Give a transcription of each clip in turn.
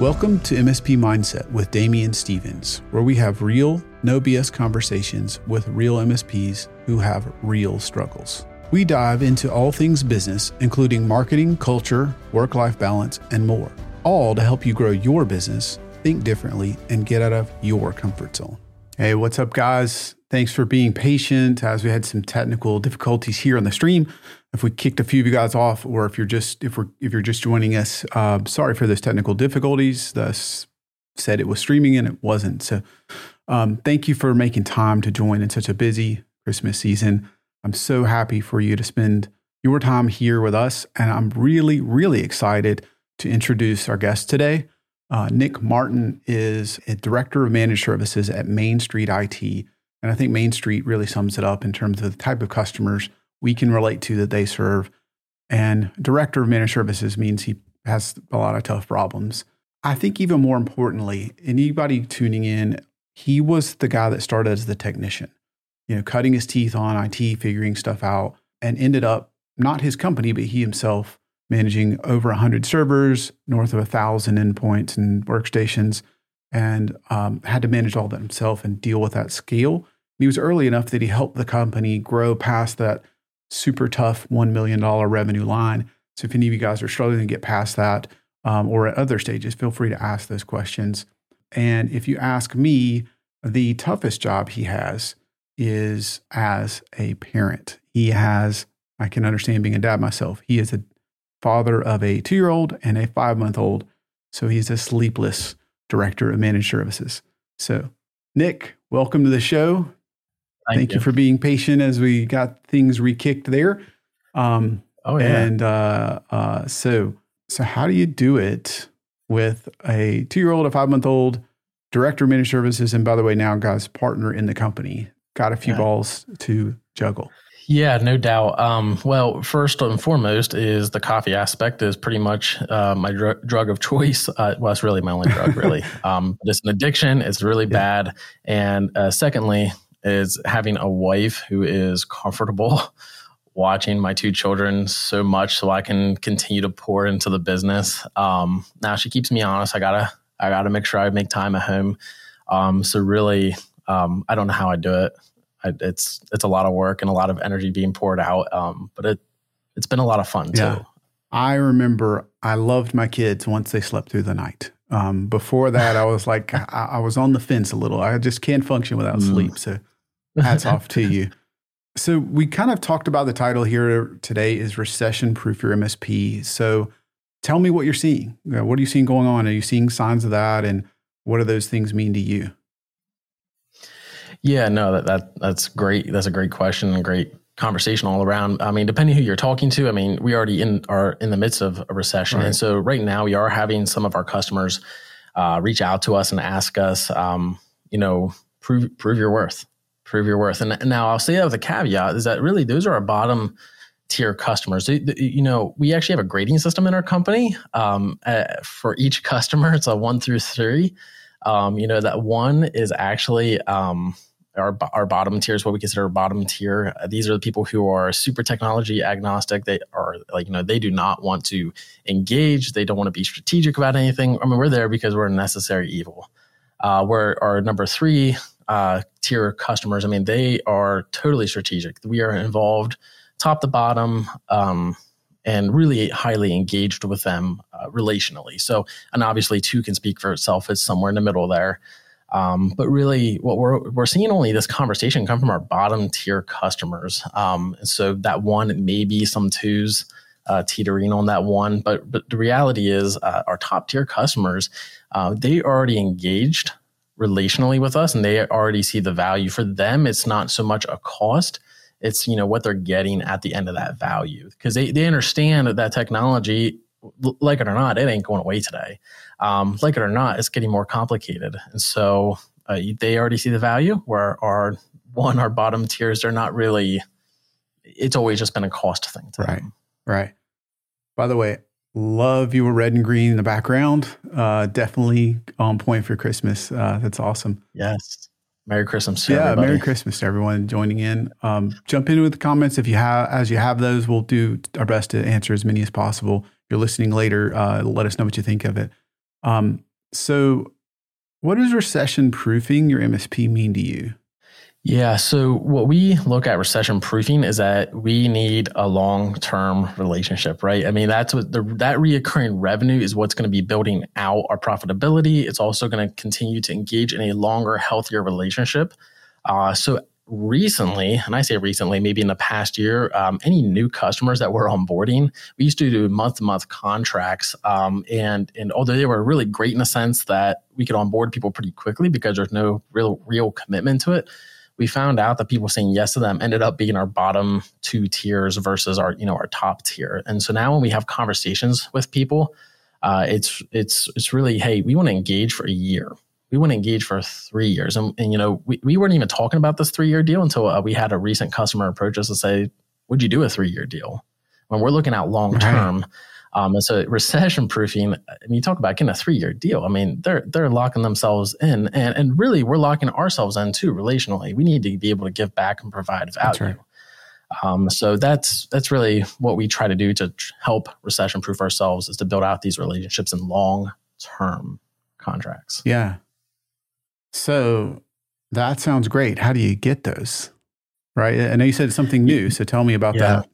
Welcome to MSP Mindset with Damien Stevens, where we have real, no BS conversations with real MSPs who have real struggles. We dive into all things business, including marketing, culture, work life balance, and more, all to help you grow your business, think differently, and get out of your comfort zone. Hey, what's up, guys? Thanks for being patient as we had some technical difficulties here on the stream if we kicked a few of you guys off, or if you're just if we're if you're just joining us, uh, sorry for those technical difficulties. Thus said it was streaming and it wasn't. So um, thank you for making time to join in such a busy Christmas season. I'm so happy for you to spend your time here with us, and I'm really really excited to introduce our guest today. Uh, Nick Martin is a director of managed services at Mainstreet IT, and I think Mainstreet really sums it up in terms of the type of customers we can relate to that they serve. And director of managed services means he has a lot of tough problems. I think even more importantly, anybody tuning in, he was the guy that started as the technician, you know, cutting his teeth on IT, figuring stuff out, and ended up not his company, but he himself managing over 100 servers, north of 1,000 endpoints and workstations, and um, had to manage all that himself and deal with that scale. And he was early enough that he helped the company grow past that super tough $1 million revenue line. So if any of you guys are struggling to get past that um, or at other stages, feel free to ask those questions. And if you ask me, the toughest job he has is as a parent. He has, I can understand being a dad myself. He is a father of a two year old and a five month old. So he's a sleepless director of managed services. So, Nick, welcome to the show. Thank, Thank you. you. for being patient as we got things re kicked there. Um, oh yeah. And uh, uh, so, so how do you do it with a two-year-old, a five-month-old, director of managed services, and by the way, now guys, partner in the company? Got a few yeah. balls to juggle. Yeah, no doubt. Um, well, first and foremost is the coffee aspect is pretty much uh, my dr- drug of choice. Uh, well, it's really my only drug, really. um, it's an addiction. It's really yeah. bad. And uh, secondly, is having a wife who is comfortable watching my two children so much so I can continue to pour into the business. Um, now she keeps me honest. I gotta, I gotta make sure I make time at home. Um, so really, um, I don't know how I do it. I, it's, it's a lot of work and a lot of energy being poured out. Um, but it, it's been a lot of fun yeah. too. I remember I loved my kids once they slept through the night. Um, before that, I was like, I, I, was on the fence a little. I just can't function without mm. sleep. So hats off to you. So we kind of talked about the title here today is recession proof your MSP. So tell me what you're seeing. What are you seeing going on? Are you seeing signs of that? And what do those things mean to you? Yeah, no, that, that that's great. That's a great question and great conversation all around. I mean, depending who you're talking to, I mean, we already in are in the midst of a recession, right. and so right now we are having some of our customers uh, reach out to us and ask us, um, you know, prove prove your worth, prove your worth. And, and now I'll say that with a caveat is that really those are our bottom tier customers. You know, we actually have a grading system in our company um, uh, for each customer. It's a one through three. Um, you know, that one is actually um, our, our bottom tier is what we consider bottom tier. These are the people who are super technology agnostic. They are like, you know, they do not want to engage. They don't want to be strategic about anything. I mean, we're there because we're a necessary evil. Uh, we're our number three uh, tier customers. I mean, they are totally strategic. We are involved top to bottom. Um, and really highly engaged with them uh, relationally. So, and obviously, two can speak for itself. It's somewhere in the middle there. Um, but really, what we're we're seeing only this conversation come from our bottom tier customers. Um, so that one maybe some twos uh, teetering on that one, but but the reality is uh, our top tier customers uh, they already engaged relationally with us, and they already see the value. For them, it's not so much a cost; it's you know what they're getting at the end of that value because they they understand that that technology, like it or not, it ain't going away today um, like it or not, it's getting more complicated. And so uh, they already see the value where our one, our bottom tiers, they're not really, it's always just been a cost thing. right. Them. Right. By the way, love you red and green in the background. Uh, definitely on point for Christmas. Uh, that's awesome. Yes. Merry Christmas yeah, everybody. Merry Christmas to everyone joining in. Um, jump in with the comments if you have, as you have those. We'll do our best to answer as many as possible. If you're listening later, uh, let us know what you think of it. Um, So, what does recession proofing your MSP mean to you? Yeah. So what we look at recession proofing is that we need a long term relationship, right? I mean, that's what the, that reoccurring revenue is what's going to be building out our profitability. It's also going to continue to engage in a longer, healthier relationship. Uh, so recently, and I say recently, maybe in the past year, um, any new customers that we're onboarding, we used to do month to month contracts. Um, and, and although they were really great in the sense that we could onboard people pretty quickly because there's no real, real commitment to it we found out that people saying yes to them ended up being our bottom two tiers versus our you know our top tier and so now when we have conversations with people uh, it's it's it's really hey we want to engage for a year we to engage for three years and, and you know we, we weren't even talking about this three year deal until uh, we had a recent customer approach us and say would you do a three year deal when we're looking out long term right. Um, and so recession proofing, I mean, you talk about getting a three year deal. I mean, they're they're locking themselves in, and and really we're locking ourselves in too. Relationally, we need to be able to give back and provide value. Um, so that's that's really what we try to do to help recession proof ourselves is to build out these relationships in long term contracts. Yeah. So that sounds great. How do you get those? Right. I know you said something new. So tell me about yeah. that.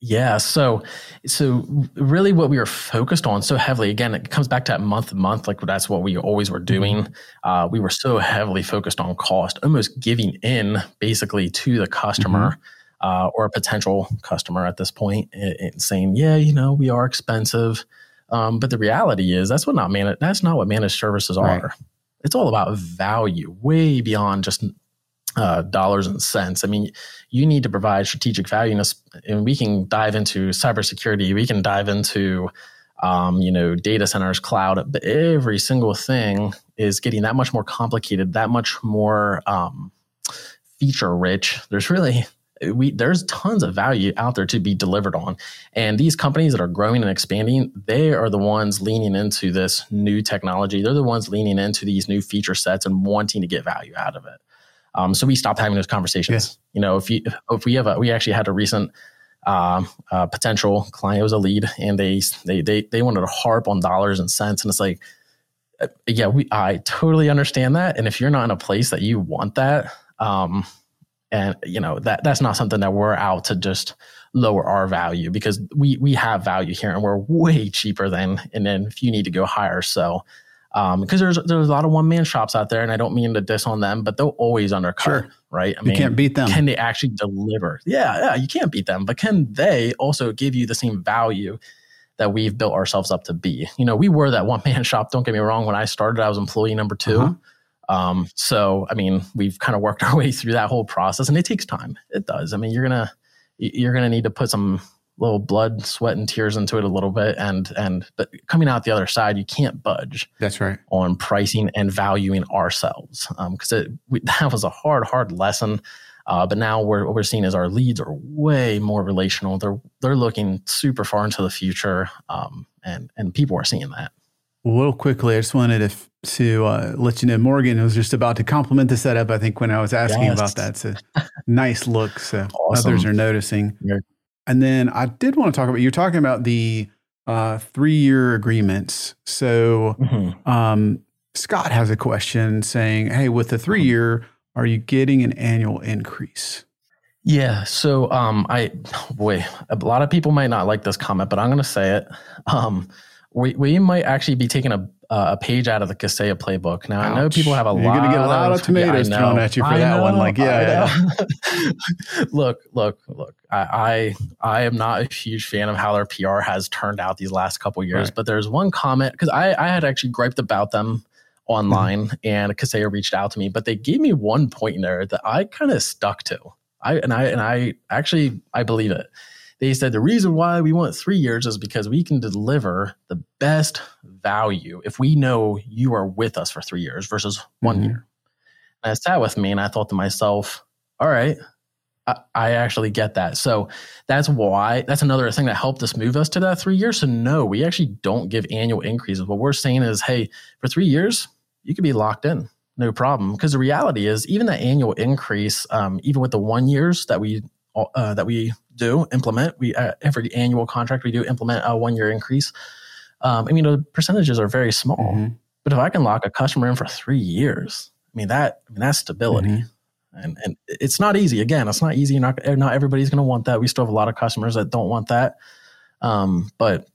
Yeah. So, so really what we were focused on so heavily, again, it comes back to that month to month, like that's what we always were doing. Mm-hmm. Uh, we were so heavily focused on cost, almost giving in basically to the customer. Mm-hmm. Uh, or a potential customer at this point, and saying, "Yeah, you know, we are expensive," um, but the reality is that's what not man- that's not what managed services are. It's all about value, way beyond just uh, dollars and cents. I mean, you need to provide strategic value, and we can dive into cybersecurity. We can dive into, um, you know, data centers, cloud. But every single thing is getting that much more complicated, that much more um, feature rich. There's really we there's tons of value out there to be delivered on and these companies that are growing and expanding they are the ones leaning into this new technology they're the ones leaning into these new feature sets and wanting to get value out of it um, so we stopped having those conversations. Yeah. You know, if you if we have a, we actually had a recent um, uh, potential client. It was a lead, and they they they they wanted to harp on dollars and cents, and it's like, uh, yeah, we I totally understand that. And if you're not in a place that you want that, um, and you know that that's not something that we're out to just lower our value because we we have value here, and we're way cheaper than. And then if you need to go higher, so um because there's there's a lot of one man shops out there, and I don't mean to diss on them, but they'll always undercut, sure. right? I you mean, can't beat them. Can they actually deliver? Yeah, yeah, you can't beat them, but can they also give you the same value that we've built ourselves up to be? You know, we were that one man shop. Don't get me wrong. When I started, I was employee number 2 uh-huh. Um, so I mean, we've kind of worked our way through that whole process, and it takes time. It does. I mean, you're gonna you're gonna need to put some little blood, sweat, and tears into it a little bit, and and but coming out the other side, you can't budge. That's right on pricing and valuing ourselves because um, that was a hard, hard lesson. Uh, but now we're, what we're seeing is our leads are way more relational. They're they're looking super far into the future, um, and and people are seeing that. Real quickly, I just wanted to to uh, let you know Morgan was just about to compliment the setup. I think when I was asking yes. about that, it's a nice look. So awesome. others are noticing. Yeah. And then I did want to talk about you're talking about the uh, three year agreements. So mm-hmm. um, Scott has a question saying, "Hey, with the three year, are you getting an annual increase?" Yeah. So um, I boy, a lot of people might not like this comment, but I'm going to say it. Um, we we might actually be taking a uh, a page out of the Kaseya playbook. Now Ouch. I know people have a You're lot. You're gonna get a lot of, of tomatoes yeah, thrown at you for I that know, one. Like, yeah, yeah. look, look, look. I, I, I am not a huge fan of how their PR has turned out these last couple years. Right. But there's one comment because I, I had actually griped about them online, mm-hmm. and Kaseya reached out to me, but they gave me one point in there that I kind of stuck to. I and I and I actually I believe it they said the reason why we want three years is because we can deliver the best value if we know you are with us for three years versus one mm-hmm. year. And it sat with me and I thought to myself, all right, I, I actually get that. So that's why, that's another thing that helped us move us to that three years. So no, we actually don't give annual increases. What we're saying is, hey, for three years, you could be locked in no problem. Because the reality is, even the annual increase, um, even with the one years that we uh, that we do implement. We uh, every annual contract we do implement a one year increase. Um, I mean, the percentages are very small, mm-hmm. but if I can lock a customer in for three years, I mean that I mean that's stability. Mm-hmm. And, and it's not easy. Again, it's not easy. Not not everybody's going to want that. We still have a lot of customers that don't want that. Um, but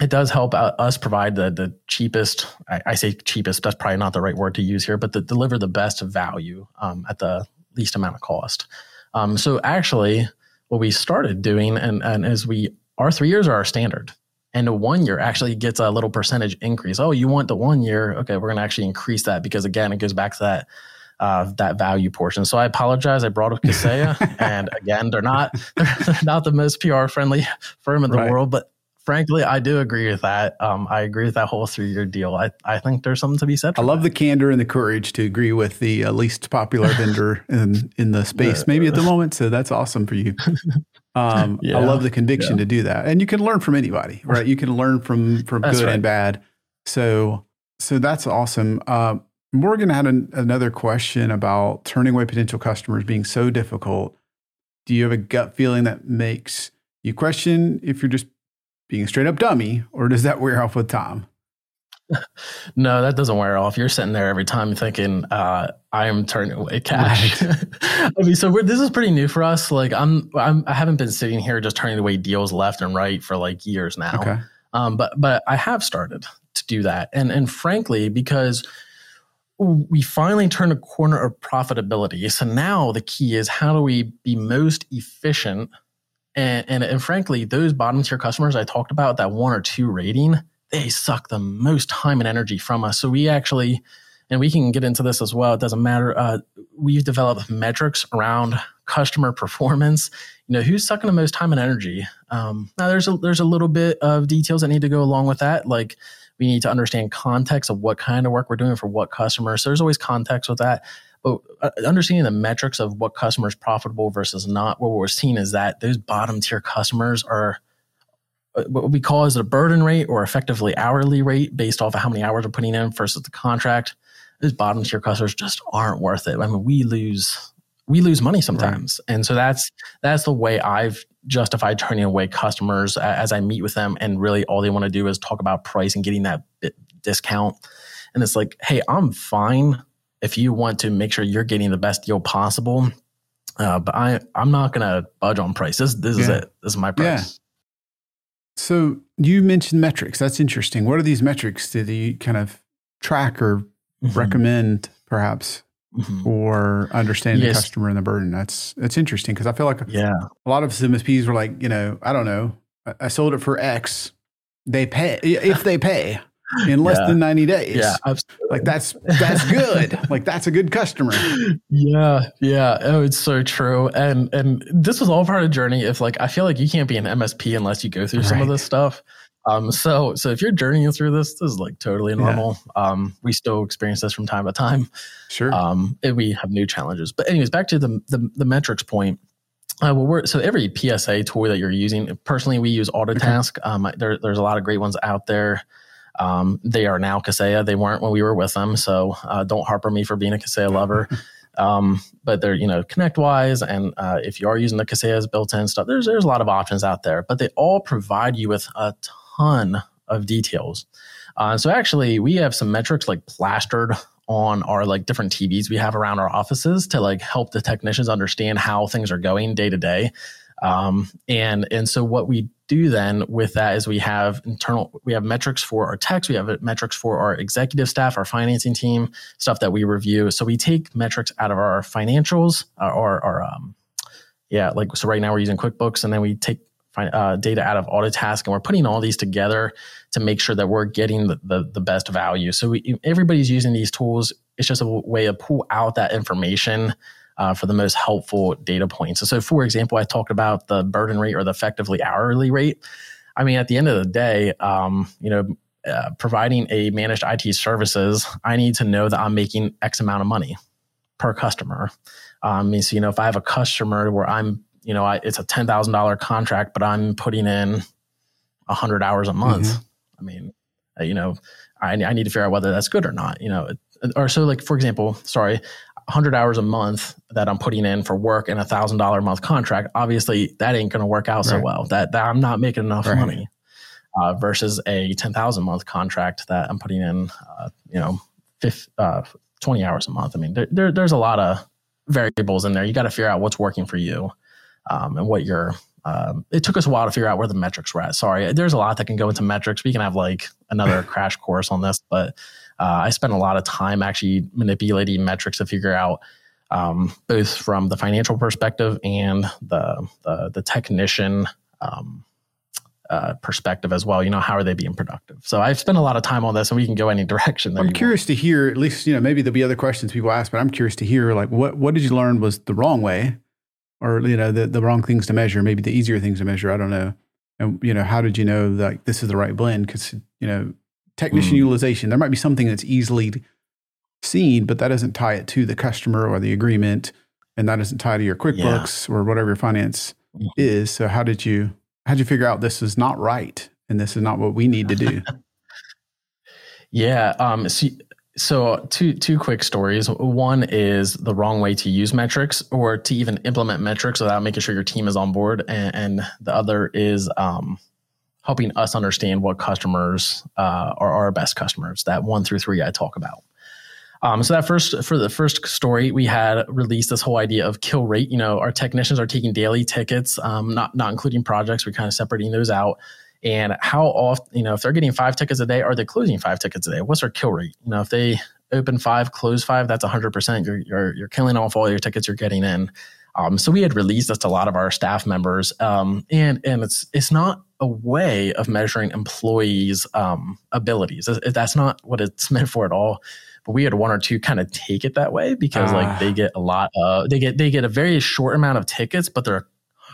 it does help us provide the the cheapest. I, I, say cheapest. That's probably not the right word to use here, but to deliver the best value um, at the least amount of cost. Um, so actually, what we started doing, and and as we our three years are our standard, and the one year actually gets a little percentage increase. Oh, you want the one year? Okay, we're going to actually increase that because again, it goes back to that uh, that value portion. So I apologize. I brought up Kaseya, and again, they're not they're not the most PR friendly firm in the right. world, but frankly, I do agree with that. Um, I agree with that whole three year deal. I, I think there's something to be said. I love that. the candor and the courage to agree with the uh, least popular vendor in in the space, maybe at the moment. So that's awesome for you. Um, yeah, I love the conviction yeah. to do that, and you can learn from anybody, right? You can learn from from good right. and bad. So so that's awesome. Uh, Morgan had an, another question about turning away potential customers being so difficult. Do you have a gut feeling that makes you question if you're just being a straight up dummy, or does that wear off with time? no, that doesn't wear off. You're sitting there every time thinking, uh, I am turning away cash. Right. I mean, so this is pretty new for us. Like I'm, I'm, I haven't been sitting here just turning away deals left and right for like years now. Okay. Um, but, but I have started to do that. And, and frankly, because we finally turned a corner of profitability. So now the key is how do we be most efficient? And, and, and frankly, those bottom tier customers I talked about, that one or two rating, they suck the most time and energy from us. So we actually, and we can get into this as well. It doesn't matter. Uh, we've developed metrics around customer performance. You know, who's sucking the most time and energy? Um, now, there's a there's a little bit of details that need to go along with that, like we need to understand context of what kind of work we're doing for what customers. So there's always context with that. But uh, understanding the metrics of what customers profitable versus not, what we're seeing is that those bottom tier customers are uh, what we call as a burden rate or effectively hourly rate based off of how many hours we're putting in versus the contract. Those bottom tier customers just aren't worth it. I mean, we lose we lose money sometimes, right. and so that's that's the way I've justified turning away customers as I meet with them, and really all they want to do is talk about price and getting that discount. And it's like, hey, I'm fine if you want to make sure you're getting the best deal possible. Uh, but I, I'm not going to budge on price. This, this yeah. is it. This is my price. Yeah. So you mentioned metrics. That's interesting. What are these metrics that you kind of track or mm-hmm. recommend, perhaps? mm-hmm. understanding yes. the customer and the burden. That's that's interesting because I feel like yeah, a lot of MSPs were like, you know, I don't know, I, I sold it for X. They pay if they pay in less yeah. than 90 days. Yeah, absolutely. Like that's that's good. like that's a good customer. Yeah, yeah. Oh, it's so true. And and this was all part of the journey. If like I feel like you can't be an MSP unless you go through right. some of this stuff. Um, so so if you're journeying through this, this is like totally normal. Yeah. Um, we still experience this from time to time. Sure. Um, we have new challenges. But anyways, back to the the, the metrics point. Uh, well, we're, so every PSA tool that you're using, personally, we use Autotask. Okay. Um, there, there's a lot of great ones out there. Um, they are now Kaseya. They weren't when we were with them. So uh, don't harper me for being a Kaseya lover. um, but they're, you know, ConnectWise And uh, if you are using the Kaseya's built in stuff, there's, there's a lot of options out there, but they all provide you with a ton of details. Uh, so actually, we have some metrics like plastered on our like different TVs we have around our offices to like help the technicians understand how things are going day to day. Um, and and so what we do then with that is we have internal we have metrics for our techs, we have metrics for our executive staff, our financing team, stuff that we review. So we take metrics out of our financials uh, or our um, yeah, like so right now we're using QuickBooks, and then we take uh, data out of Autotask, and we're putting all these together to make sure that we're getting the, the, the best value. So we, everybody's using these tools. It's just a way to pull out that information uh, for the most helpful data points. So, for example, I talked about the burden rate or the effectively hourly rate. I mean, at the end of the day, um, you know, uh, providing a managed IT services, I need to know that I'm making X amount of money per customer. Um, I mean, so, you know, if I have a customer where I'm you know, I, it's a ten thousand dollar contract, but I'm putting in hundred hours a month. Mm-hmm. I mean, uh, you know, I, I need to figure out whether that's good or not. You know, or so like for example, sorry, hundred hours a month that I'm putting in for work and a thousand dollar a month contract. Obviously, that ain't going to work out right. so well. That, that I'm not making enough right. money. uh, versus a 10,000 month contract that I'm putting in, uh, you know, 50, uh, 20 hours a month. I mean, there, there, there's a lot of variables in there. You got to figure out what's working for you um, and what your um, it took us a while to figure out where the metrics were at. Sorry, there's a lot that can go into metrics. We can have like another crash course on this, but uh, I spent a lot of time actually manipulating metrics to figure out um, both from the financial perspective and the the, the technician um, uh, perspective as well. You know, how are they being productive? So I've spent a lot of time on this, and we can go any direction. I'm curious want. to hear. At least you know maybe there'll be other questions people ask, but I'm curious to hear like what what did you learn was the wrong way, or you know the the wrong things to measure, maybe the easier things to measure. I don't know. And you know, how did you know that this is the right blend? Because you know, technician mm. utilization, there might be something that's easily seen, but that doesn't tie it to the customer or the agreement, and that doesn't tie to your QuickBooks yeah. or whatever your finance mm-hmm. is. So how did you how did you figure out this is not right and this is not what we need to do? yeah. Um. So, so two two quick stories. One is the wrong way to use metrics or to even implement metrics without making sure your team is on board, and, and the other is um helping us understand what customers uh, are our best customers. That one through three I talk about. Um, so that first for the first story, we had released this whole idea of kill rate. You know, our technicians are taking daily tickets, um, not not including projects. We're kind of separating those out. And how often, you know, if they're getting five tickets a day, are they closing five tickets a day? What's their kill rate? You know, if they open five, close five, that's 100%. You're, you're, you're killing off all your tickets you're getting in. Um, so we had released this to a lot of our staff members, um, and and it's it's not a way of measuring employees' um, abilities. That's not what it's meant for at all. But we had one or two kind of take it that way because uh, like they ah. get a lot of they get they get a very short amount of tickets, but they're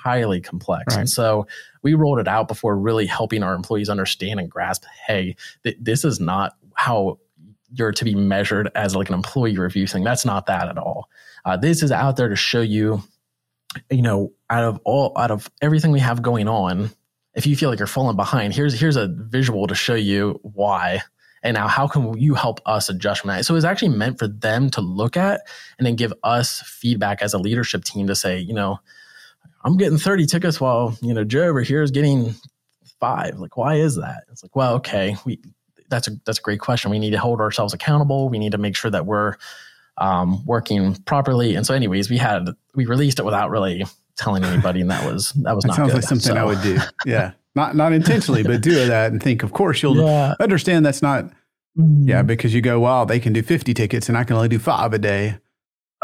highly complex. Right. And so we rolled it out before really helping our employees understand and grasp, hey, th- this is not how you're to be measured as like an employee review thing. That's not that at all. Uh, this is out there to show you, you know, out of all out of everything we have going on, if you feel like you're falling behind, here's here's a visual to show you why and now, how can you help us adjust from that? So it's actually meant for them to look at and then give us feedback as a leadership team to say, you know, I'm getting 30 tickets while, you know, Joe over here is getting five. Like, why is that? It's like, well, okay, we that's a that's a great question. We need to hold ourselves accountable. We need to make sure that we're um, working properly. And so, anyways, we had we released it without really telling anybody, and that was that was that not sounds good. like something so. I would do. Yeah not not intentionally, but do that and think, of course, you'll yeah. understand that's not. Mm. Yeah, because you go, wow, they can do 50 tickets and I can only do five a day.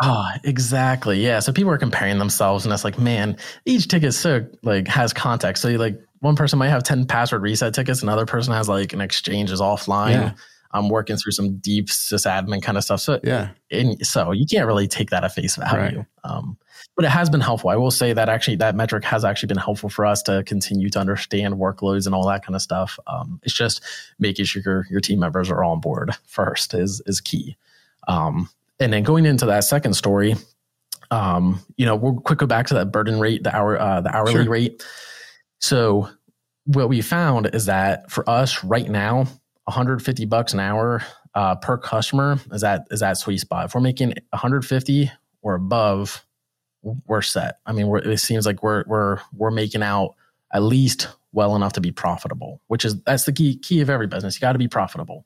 Oh, exactly. Yeah. So people are comparing themselves and it's like, man, each ticket so like has context. So you like one person might have 10 password reset tickets, another person has like an exchange is offline. Yeah. I'm working through some deep sysadmin kind of stuff. So yeah, and so you can't really take that at face value. Right. Um, but it has been helpful. I will say that actually that metric has actually been helpful for us to continue to understand workloads and all that kind of stuff. Um, it's just making sure your, your team members are on board first is is key. Um, and then going into that second story, um, you know, we'll quick go back to that burden rate, the hour, uh, the hourly sure. rate. So what we found is that for us right now, 150 bucks an hour uh, per customer is that is that sweet spot. If we're making 150 or above, we're set. I mean, it seems like we're we're we're making out at least well enough to be profitable, which is that's the key key of every business. You got to be profitable.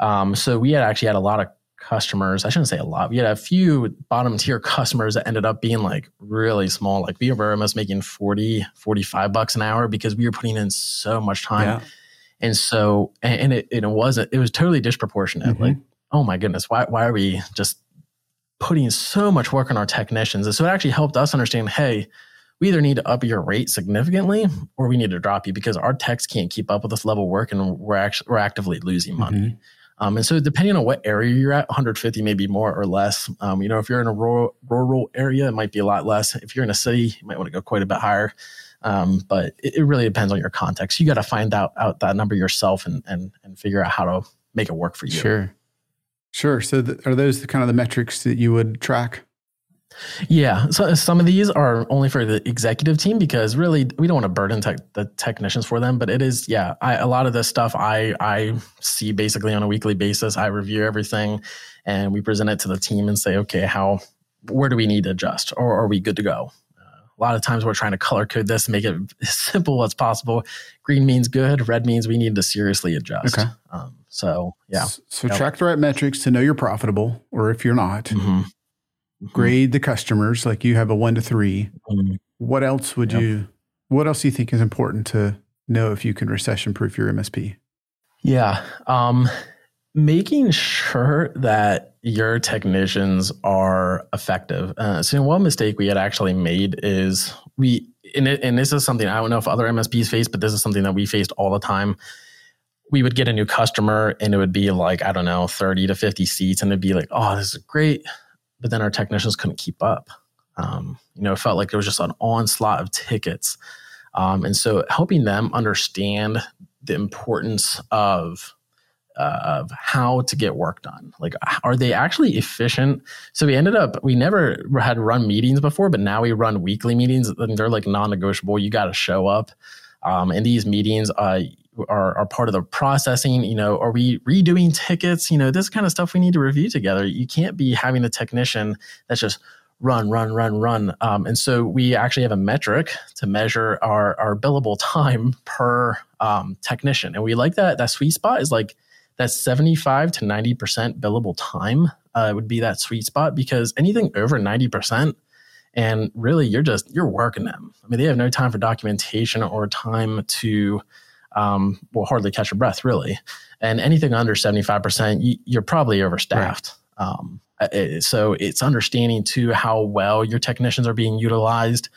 Um, so we had actually had a lot of customers. I shouldn't say a lot. We had a few bottom tier customers that ended up being like really small. Like we were almost making 40, 45 bucks an hour because we were putting in so much time. Yeah. And so, and, it, it wasn't, it was totally disproportionate. Mm-hmm. Like, oh my goodness, why, why are we just putting so much work on our technicians. And so it actually helped us understand, hey, we either need to up your rate significantly or we need to drop you because our techs can't keep up with this level of work and we're actually we're actively losing money. Mm-hmm. Um, and so depending on what area you're at, 150 maybe more or less. Um, you know, if you're in a rural, rural area, it might be a lot less. If you're in a city, you might want to go quite a bit higher. Um, but it, it, really depends on your context. You got to find out, out that number yourself and, and, and figure out how to make it work for you. Sure. Sure. So, th- are those the kind of the metrics that you would track? Yeah. So some of these are only for the executive team because really we don't want to burden the technicians for them. But it is, yeah, I, a lot of this stuff I I see basically on a weekly basis. I review everything, and we present it to the team and say, okay, how where do we need to adjust, or are we good to go? A lot of times we're trying to color code this and make it as simple as possible. Green means good, red means we need to seriously adjust. Okay. Um, so, yeah. So, yep. track the right metrics to know you're profitable, or if you're not, mm-hmm. Mm-hmm. grade the customers like you have a one to 3 mm-hmm. What else would yep. you, what else do you think is important to know if you can recession proof your MSP? Yeah. Um, making sure that your technicians are effective. Uh, so one mistake we had actually made is we, and, it, and this is something I don't know if other MSPs face, but this is something that we faced all the time. We would get a new customer and it would be like, I don't know, 30 to 50 seats. And it'd be like, oh, this is great. But then our technicians couldn't keep up. Um, you know, it felt like it was just an onslaught of tickets. Um, and so helping them understand the importance of uh, of how to get work done. Like, are they actually efficient? So we ended up, we never had run meetings before, but now we run weekly meetings and they're like non negotiable. You got to show up. Um, and these meetings uh, are, are part of the processing. You know, are we redoing tickets? You know, this kind of stuff we need to review together. You can't be having a technician that's just run, run, run, run. Um, and so we actually have a metric to measure our, our billable time per um, technician. And we like that. That sweet spot is like that 75 to 90% billable time uh, would be that sweet spot because anything over 90%, and really you're just, you're working them. I mean, they have no time for documentation or time to, um, well, hardly catch a breath, really. And anything under 75%, you, are probably overstaffed. Right. Um, so it's understanding too how well your technicians are being utilized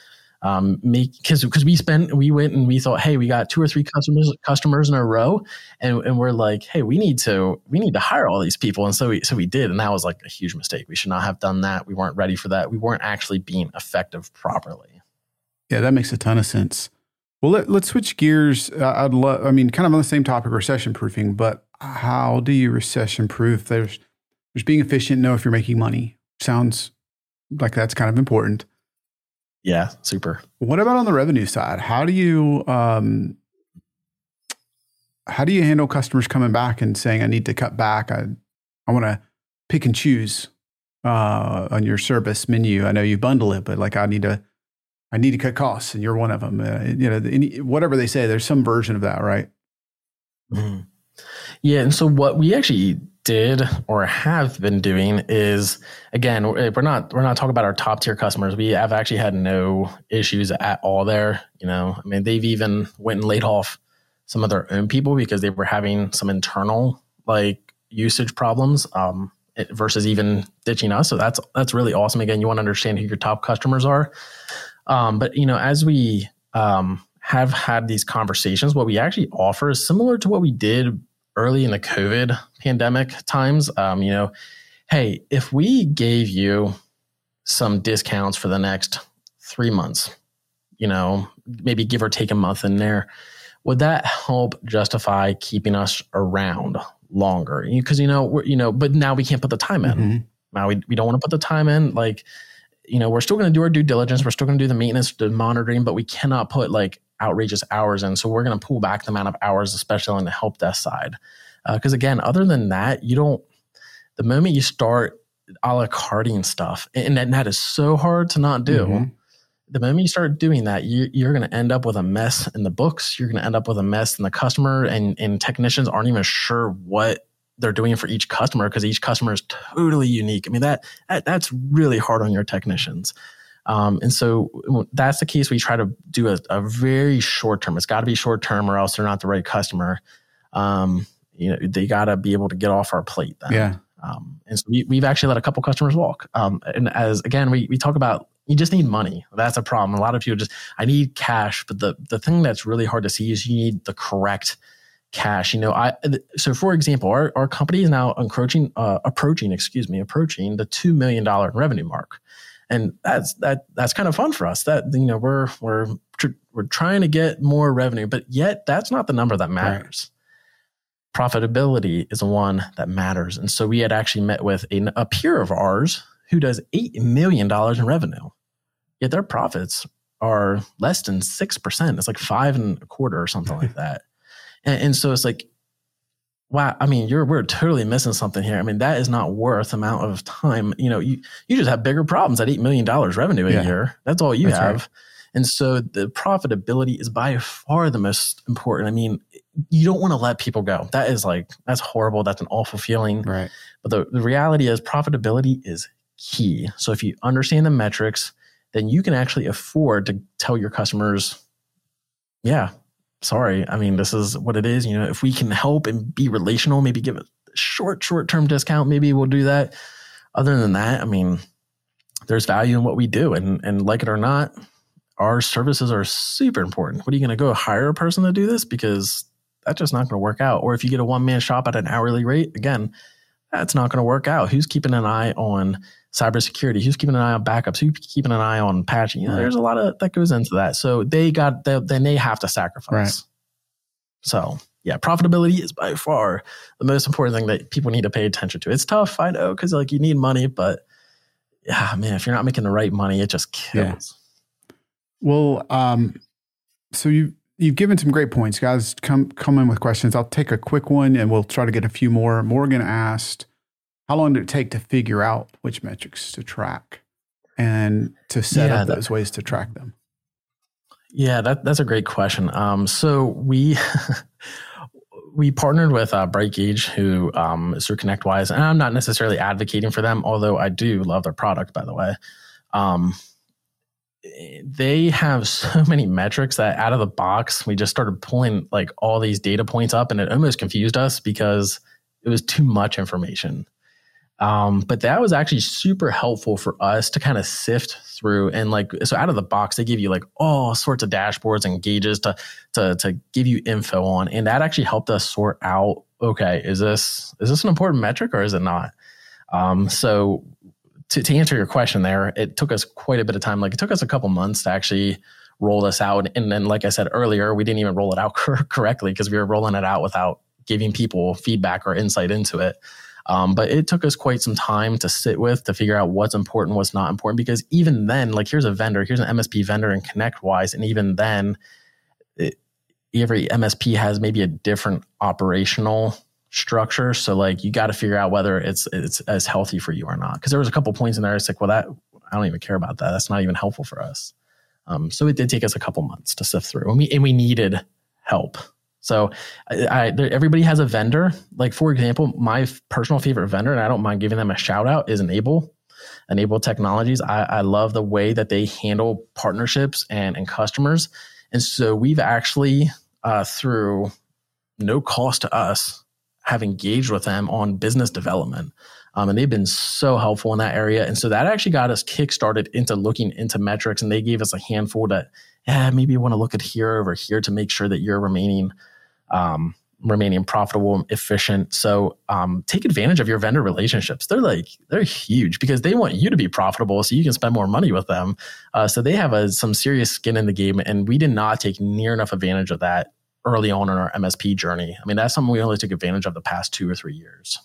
um, make because because we spent we went and we thought hey we got two or three customers customers in a row and, and we're like hey we need to we need to hire all these people. And so we so we did and that was like a huge mistake. We should not have done that. We weren't ready for that. We weren't actually being effective properly. Yeah that makes a ton of sense. Well let, let's switch gears. Uh, i'd love i mean kind of on the same topic recession proofing but how do you recession proof? There's there's being efficient know if you're making money. Sounds like that's kind of important yeah, super. What about on the revenue side? How do you um, how do you handle customers coming back and saying, "I need to cut back. I I want to pick and choose uh, on your service menu. I know you bundle it, but like I need to I need to cut costs, and you're one of them. Uh, you know, any, whatever they say, there's some version of that, right? Mm-hmm. Yeah, and so what we actually did or have been doing is again we're not we're not talking about our top tier customers. We have actually had no issues at all there you know? I mean they've even went and laid off some of their own people because they were having some internal like usage problems um, versus even ditching us. So that's that's really awesome. Again you want to understand who your top customers are. Um, but you know as we um, have had these conversations what we actually offer is similar to what we did early in the COVID pandemic times, um, you know, hey, if we gave you some discounts for the next three months, you know, maybe give or take a month in there, would that help justify keeping us around longer? Because you know, we're, you know, but now we can't put the time in. Mm-hmm. Now we, we don't want to put the time in. Like, you know, we're still going to do our due diligence. We're still going to do the maintenance, the monitoring, but we cannot put like outrageous hours in. So we're going to pull back the amount of hours, especially on the help desk side. Because uh, again, other than that, you don't, the moment you start a la carting stuff, and that, and that is so hard to not do. Mm-hmm. The moment you start doing that, you, you're going to end up with a mess in the books. You're going to end up with a mess in the customer, and, and technicians aren't even sure what they're doing for each customer because each customer is totally unique. I mean that, that that's really hard on your technicians. Um, and so that's the case. We try to do a, a very short term. It's got to be short term, or else they're not the right customer. Um, you know, they got to be able to get off our plate. Then. Yeah. Um, and so we, we've actually let a couple customers walk. Um, and as again, we we talk about you just need money. That's a problem. A lot of people just I need cash, but the the thing that's really hard to see is you need the correct cash. You know, I so for example, our, our company is now approaching uh, approaching, excuse me, approaching the two million dollar revenue mark and that's that that's kind of fun for us that you know we're we're we're trying to get more revenue but yet that's not the number that matters right. Profitability is the one that matters and so we had actually met with a, a peer of ours who does $8 million in revenue yet their profits are less than 6% it's like five and a quarter or something like that and, and so it's like wow, I mean, you're we're totally missing something here. I mean, that is not worth amount of time. You know, you you just have bigger problems at eight million dollars revenue a yeah. year. That's all you That's have. Right. And so the profitability is by far the most important. I mean, you don't want to let people go. That is like, that's horrible. That's an awful feeling. Right. But the, the reality is profitability is key. So if you understand the metrics, then you can actually afford to tell your customers, yeah, sorry. I mean, this is what it is. You know, if we can help and be relational, maybe give a short, short term discount, maybe we'll do that. Other than that, I mean, there's value in what we do. And, and like it or not, our services are super important. What are you going to go hire a person to do this? Because that's just not going to work out. Or if you get a one man shop at an hourly rate, again, that's not going to work out. Who's keeping an eye on cybersecurity? Who's keeping an eye on backups? Who's keeping an eye on patching? You know, there's a lot of that goes into that. So they got they, then they have to sacrifice. Right. So yeah, profitability is by far the most important thing that people need to pay attention to. It's tough, I know, because like you need money, but yeah, man, if you're not making the right money, it just kills. Yeah. Well, um, so you you've given some great points, guys. Come come in with questions. I'll take a quick one, and we'll try to get a few more. Morgan asked, "How long did it take to figure out which metrics to track and to set yeah, up those ways to track them?" Yeah, that, that's a great question. Um, so we we partnered with uh, BrightGauge, who um, is through ConnectWise, and I'm not necessarily advocating for them, although I do love their product, by the way. Um, they have so many metrics that out of the box, we just started pulling like all these data points up, and it almost confused us because it was too much information. Um, but that was actually super helpful for us to kind of sift through and like so out of the box they give you like all sorts of dashboards and gauges to to to give you info on, and that actually helped us sort out okay is this is this an important metric or is it not? Um, so to, to answer your question there, it took us quite a bit of time. Like it took us a couple months to actually roll this out, and then like I said earlier, we didn't even roll it out correctly because we were rolling it out without giving people feedback or insight into it. Um, but it took us quite some time to sit with to figure out what's important, what's not important. Because even then, like here's a vendor, here's an MSP vendor in ConnectWise, and even then, it, every MSP has maybe a different operational structure. So like you got to figure out whether it's it's as healthy for you or not. Because there was a couple points in there. It's like, well, that I don't even care about that. That's not even helpful for us. Um, so it did take us a couple months to sift through, and we and we needed help. So I, I, everybody has a vendor. Like for example, my personal favorite vendor, and I don't mind giving them a shout out, is N-able. N-able Technologies. I, I love the way that they handle partnerships and, and customers. And so we've actually, uh, through no cost to us, have engaged with them on business development. Um, and they've been so helpful in that area. And so that actually got us kickstarted into looking into metrics. And they gave us a handful that, yeah, maybe you want to look at here over here to make sure that you're remaining um, remaining profitable, efficient. So um, take advantage of your vendor relationships. They're like they're huge because they want you to be profitable, so you can spend more money with them. Uh, so they have a, some serious skin in the game, and we did not take near enough advantage of that early on in our MSP journey. I mean, that's something we only took advantage of the past two or three years.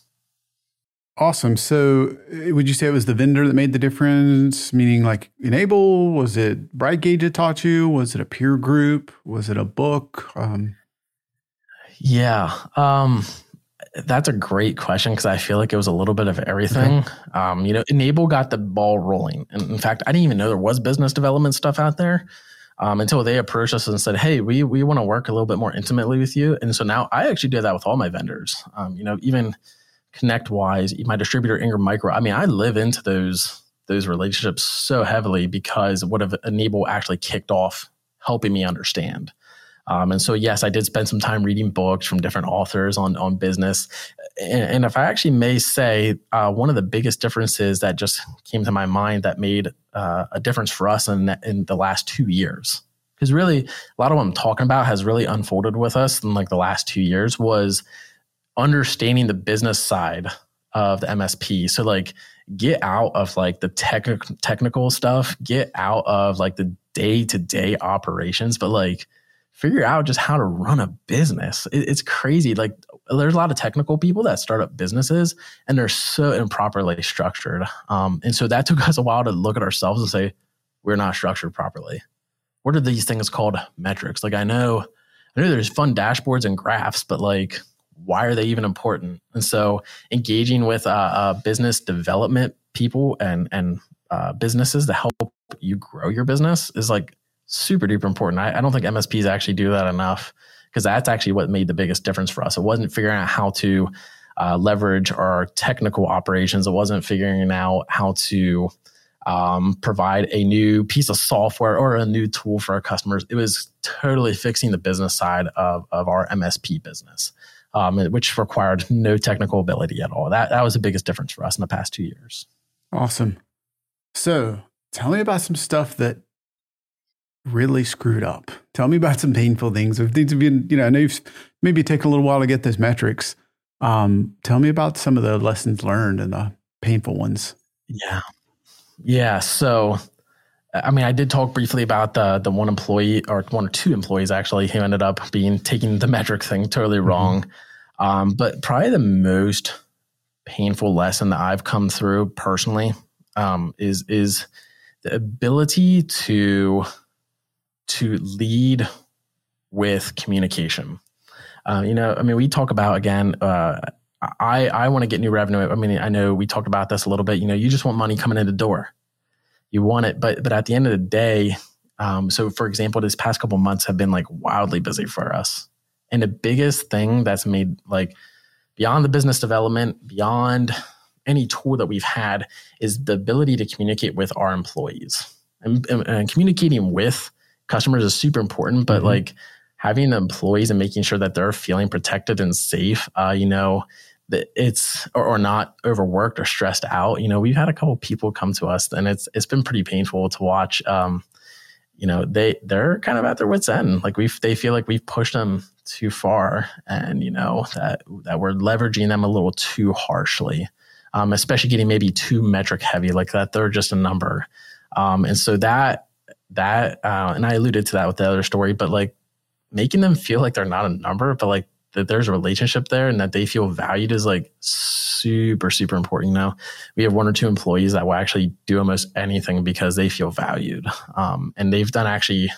Awesome. So, uh, would you say it was the vendor that made the difference? Meaning, like N-able? Was it BrightGauge that taught you? Was it a peer group? Was it a book? Um, yeah. Um, that's a great question because I feel like it was a little bit of everything. Mm-hmm. Um, you know, N-able got the ball rolling. And in fact, I didn't even know there was business development stuff out there um, until they approached us and said, Hey, we, we want to work a little bit more intimately with you. And so now I actually do that with all my vendors. Um, you know, even ConnectWise, my distributor Ingram Micro. I mean, I live into those those relationships so heavily because what have N-able actually kicked off helping me understand. Um, and so, yes, I did spend some time reading books from different authors on on business. And, and if I actually may say, uh, one of the biggest differences that just came to my mind that made uh, a difference for us in in the last two years, because really a lot of what I'm talking about has really unfolded with us in like the last two years was understanding the business side of the MSP. So like get out of like the technical technical stuff, get out of like the day to day operations, but like figure out just how to run a business. It, it's crazy. Like there's a lot of technical people that start up businesses and they're so improperly structured. Um, and so that took us a while to look at ourselves and say, we're not structured properly. What are these things called metrics? Like I know, I know there's fun dashboards and graphs, but like, why are they even important? And so engaging with uh, uh, business development people and, and uh, businesses to help you grow your business is like super duper important. I, I don't think MSPs actually do that enough because that's actually what made the biggest difference for us. It wasn't figuring out how to uh, leverage our technical operations. It wasn't figuring out how to um, provide a new piece of software or a new tool for our customers. It was totally fixing the business side of, of our MSP business, um, which required no technical ability at all. That, that was the biggest difference for us in the past two years. Awesome. So tell me about some stuff that really screwed up. Tell me about some painful things. If things have been, you know, I know you've maybe take a little while to get those metrics. Um, tell me about some of the lessons learned and the painful ones. Yeah. Yeah. So, I mean, I did talk briefly about the the one employee or one or two employees actually who ended up being taking the metric thing totally mm-hmm. wrong. Mm-hmm. Um, but probably the most painful lesson that I've come through personally um, is is the ability to to lead with communication. Uh, you know, I mean, we talk about again. Uh, I I want to get new revenue. I mean, I know we talked about this a little bit. You know, you just want money coming in the door. You want it, but but at the end of the day, um, so for example, this past couple months have been like wildly busy for us, and the biggest thing that's made like beyond the business development, beyond any tool that we've had, is the ability to communicate with our employees and, and, and communicating with customers is super important, but mm-hmm. like having the employees and making sure that they're feeling protected and safe, uh, you know, that it's or, or, not overworked or stressed out. You know, we've had a couple people come to us, and it's it's been pretty painful to watch. Um, you know, they they're kind of at their wits end. Like we've they feel like we've pushed them too far, and you know that that we're leveraging them a little too harshly. Um, especially getting maybe too metric heavy, like that they're just a number. Um, and so that that uh, and I alluded to that with the other story, but like making them feel like they're not a number, but like that there's a relationship there and that they feel valued is like super, super important. You know, we have one or two employees that will actually do almost anything because they feel valued. Um, and they've done actually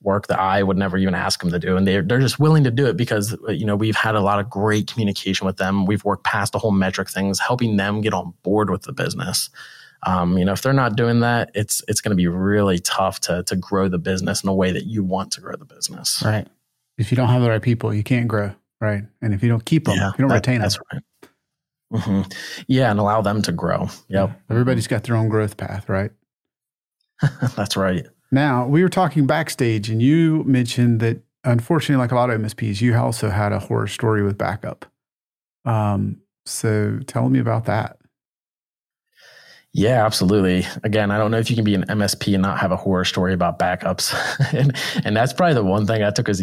work that I would never even ask them to do. And they're, they're just willing to do it because, you know, we've had a lot of great communication with them. We've worked past the whole metric things, helping them get on board with the business. Um, you know, if they're not doing that, it's it's going to be really tough to to grow the business in a way that you want to grow the business. Right. If you don't have the right people, you can't grow. Right. And if you don't keep them, yeah, you don't that, retain that's them. Right. Mm-hmm. Yeah, and allow them to grow. Yep. Everybody's got their own growth path, right? that's right. Now, we were talking backstage, and you mentioned that unfortunately, like a lot of MSPs, you also had a horror story with backup. Um, so tell me about that. Yeah, absolutely. Again, I don't know if you can be an MSP and not have a horror story about backups. and and that's probably the one thing I took us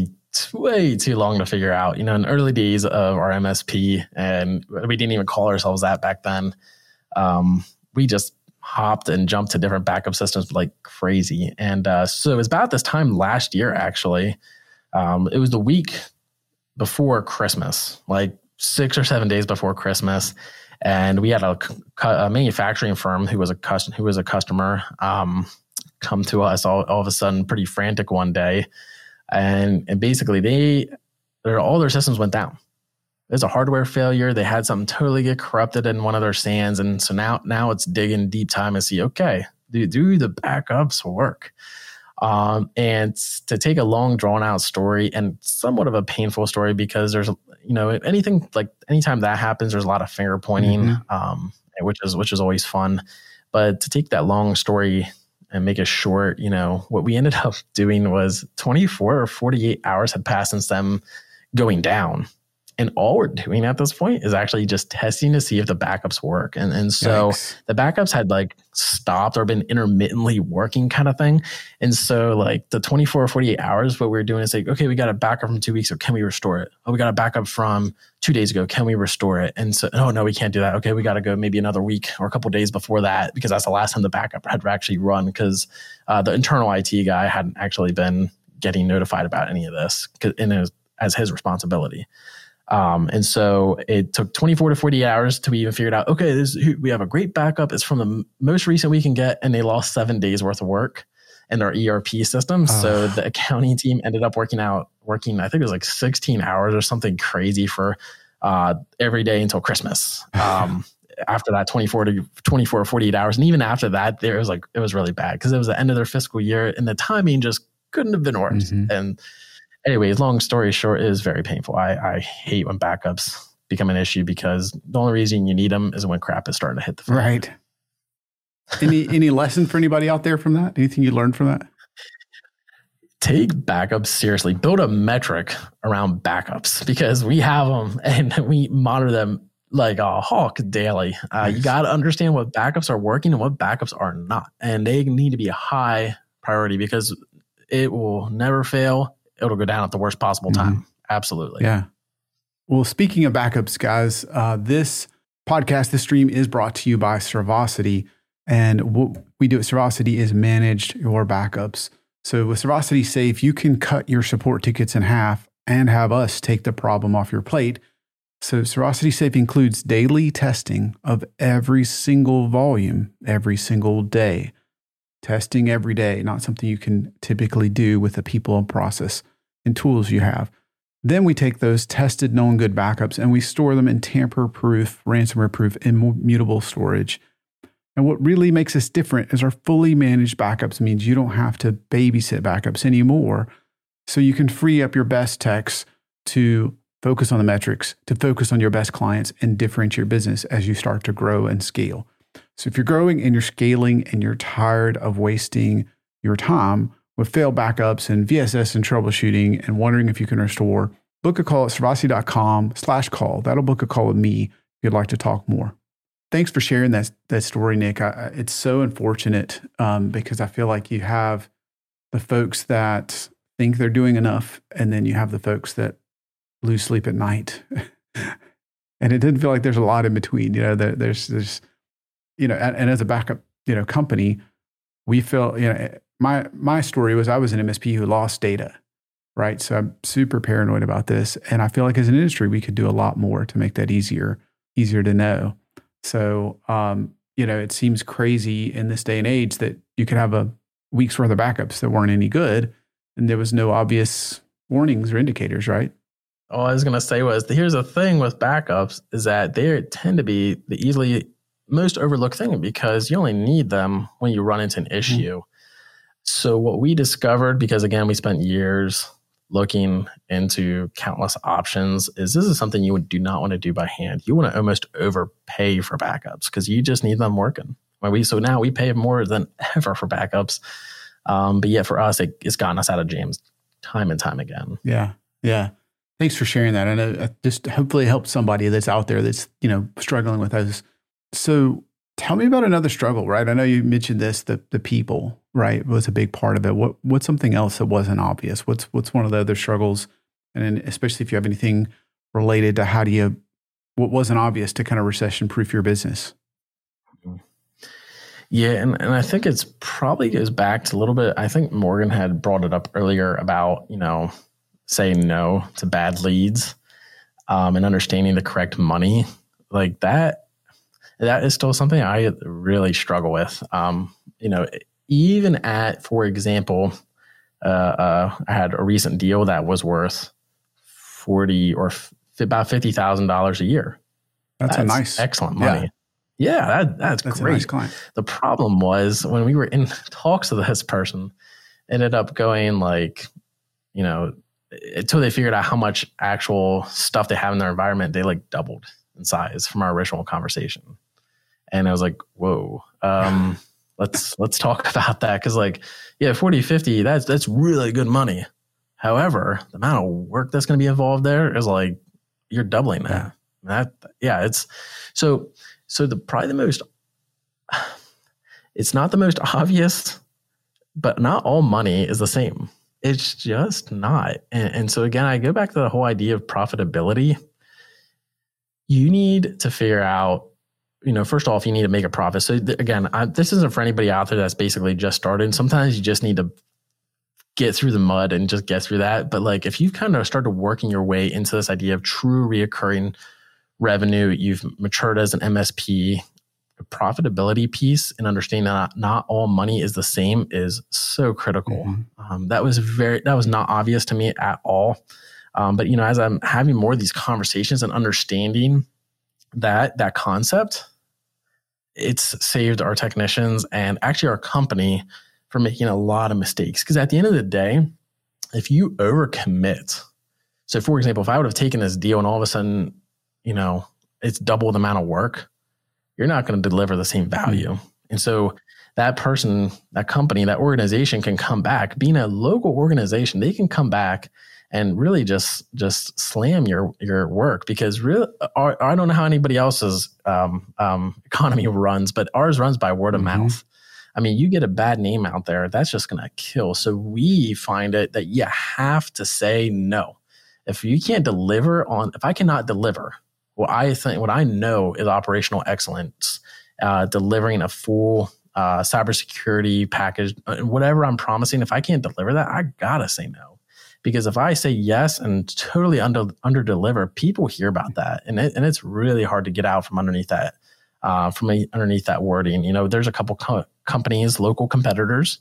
way too long to figure out. You know, in early days of our MSP, and we didn't even call ourselves that back then. Um, we just hopped and jumped to different backup systems like crazy. And uh, so it was about this time last year, actually. Um, it was the week before Christmas, like six or seven days before Christmas and we had a, a manufacturing firm who was a custom who was a customer um, come to us all, all of a sudden pretty frantic one day and and basically they all their systems went down. There's a hardware failure. They had something totally get corrupted in one of their SANs and so now now it's digging deep time and see okay do, do the backups work um, and to take a long drawn out story and somewhat of a painful story because there's you know anything like anytime that happens there's a lot of finger pointing mm-hmm. um, which is which is always fun but to take that long story and make it short you know what we ended up doing was 24 or 48 hours had passed since them going down and all we're doing at this point is actually just testing to see if the backups work. And, and so Yikes. the backups had like stopped or been intermittently working kind of thing. And so like the 24 or 48 hours, what we are doing is like, okay, we got a backup from two weeks ago. Can we restore it? Oh, we got a backup from two days ago. Can we restore it? And so, oh no, we can't do that. Okay, we got to go maybe another week or a couple days before that because that's the last time the backup had actually run because uh, the internal IT guy hadn't actually been getting notified about any of this in his, as his responsibility. Um, and so it took 24 to 40 hours to even figured out, okay, this, we have a great backup. It's from the most recent we can get. And they lost seven days worth of work in their ERP system. So the accounting team ended up working out, working, I think it was like 16 hours or something crazy for uh, every day until Christmas. Um, after that 24 to 24 or 48 hours and even after that there was like it was really bad because it was the end of their fiscal year and the timing just couldn't have been worse mm-hmm. and anyways long story short is very painful I, I hate when backups become an issue because the only reason you need them is when crap is starting to hit the fan. right any any lesson for anybody out there from that anything you learned from that take backups seriously build a metric around backups because we have them and we monitor them like a hawk daily. Uh, nice. You got to understand what backups are working and what backups are not. And they need to be a high priority because it will never fail. It'll go down at the worst possible time. Mm-hmm. Absolutely. Yeah. Well, speaking of backups, guys, uh, this podcast, this stream is brought to you by Servosity. And what we do at Servosity is manage your backups. So with Servosity Safe, you can cut your support tickets in half and have us take the problem off your plate so Servosity Safe includes daily testing of every single volume every single day. Testing every day, not something you can typically do with the people and process and tools you have. Then we take those tested, known good backups and we store them in tamper proof, ransomware proof, immutable storage. And what really makes us different is our fully managed backups means you don't have to babysit backups anymore. So you can free up your best techs to focus on the metrics, to focus on your best clients and differentiate your business as you start to grow and scale. So if you're growing and you're scaling and you're tired of wasting your time with failed backups and VSS and troubleshooting and wondering if you can restore, book a call at servosity.com slash call. That'll book a call with me if you'd like to talk more. Thanks for sharing that, that story, Nick. I, it's so unfortunate um, because I feel like you have the folks that think they're doing enough, and then you have the folks that lose sleep at night. and it didn't feel like there's a lot in between. You know, there, there's there's you know, and, and, as a backup, you know, company, we feel you know, my my story was I was an MSP who lost data, right? So I'm super paranoid about this, and I feel like as an industry we could do a lot more to make that easier easier to know. So um, you know, it seems crazy in this day and age that you could have a week's worth of backups that weren't any good, and there was no obvious warnings or indicators, right? all I was gonna say was here's the thing with backups is that they tend to be the easily most overlooked thing because you only need them when you run into an mm-hmm. issue. Mm-hmm. So what we discovered, because again we spent years looking into countless options, is this is something you would do not want to do by hand. You want to almost overpay for backups because you just need them working. So now we pay more than ever for backups, um, but yet for us it, it's gotten us out of jams time and time again. Yeah, yeah. Thanks for sharing that. And it just hopefully helps somebody that's out there that's, you know, struggling with those. So tell me about another struggle, right? I know you mentioned this, the the people, right, was a big part of it. What what's something else that wasn't obvious? What's what's one of the other struggles? And especially if you have anything related to how do you what wasn't obvious to kind of recession proof your business? Yeah, and, and I think it's probably goes back to a little bit. I think Morgan had brought it up earlier about, you know, saying no to bad leads um, and understanding the correct money like that that is still something i really struggle with um, you know even at for example uh, uh, i had a recent deal that was worth 40 or f- about $50000 a year. That's, that's, a nice excellent money. yeah, yeah that, that's, that's great. nice the problem was when we were in talks with this person ended up going like you know until they figured out how much actual stuff they have in their environment, they like doubled in size from our original conversation. And I was like, whoa, um, let's, let's talk about that. Cause like, yeah, 40, 50, that's, that's really good money. However, the amount of work that's going to be involved there is like, you're doubling that. Yeah. That, yeah, it's so, so the probably the most, it's not the most obvious, but not all money is the same it's just not. And, and, so again, I go back to the whole idea of profitability. You need to figure out, you know, first off, you need to make a profit. So th- again, I, this isn't for anybody out there that's basically just started. Sometimes you just need to get through the mud and just get through that. But like if you've kind of started working your way into this idea of true reoccurring revenue, you've matured as an MSP, the profitability piece and understanding that not all money is the same is so critical. Mm-hmm. Um, that was very that was not obvious to me at all. Um, but you know, as I'm having more of these conversations and understanding that that concept, it's saved our technicians and actually our company from making a lot of mistakes. Because at the end of the day, if you overcommit, so for example, if I would have taken this deal and all of a sudden, you know, it's double the amount of work, you're not going to deliver the same value. And so that person, that company, that organization can come back. Being a local organization, they can come back and really just just slam your your work because really I don't know how anybody else's um, um, economy runs, but ours runs by word of mm-hmm. mouth. I mean, you get a bad name out there, that's just going to kill. So we find it that you have to say no. If you can't deliver on, if I cannot deliver, what I think, what I know is operational excellence, uh, delivering a full uh, cybersecurity package, uh, whatever I'm promising. If I can't deliver that, I gotta say no because if I say yes and totally under under deliver, people hear about that, and it, and it's really hard to get out from underneath that uh, from underneath that wording. You know, there's a couple co- companies, local competitors,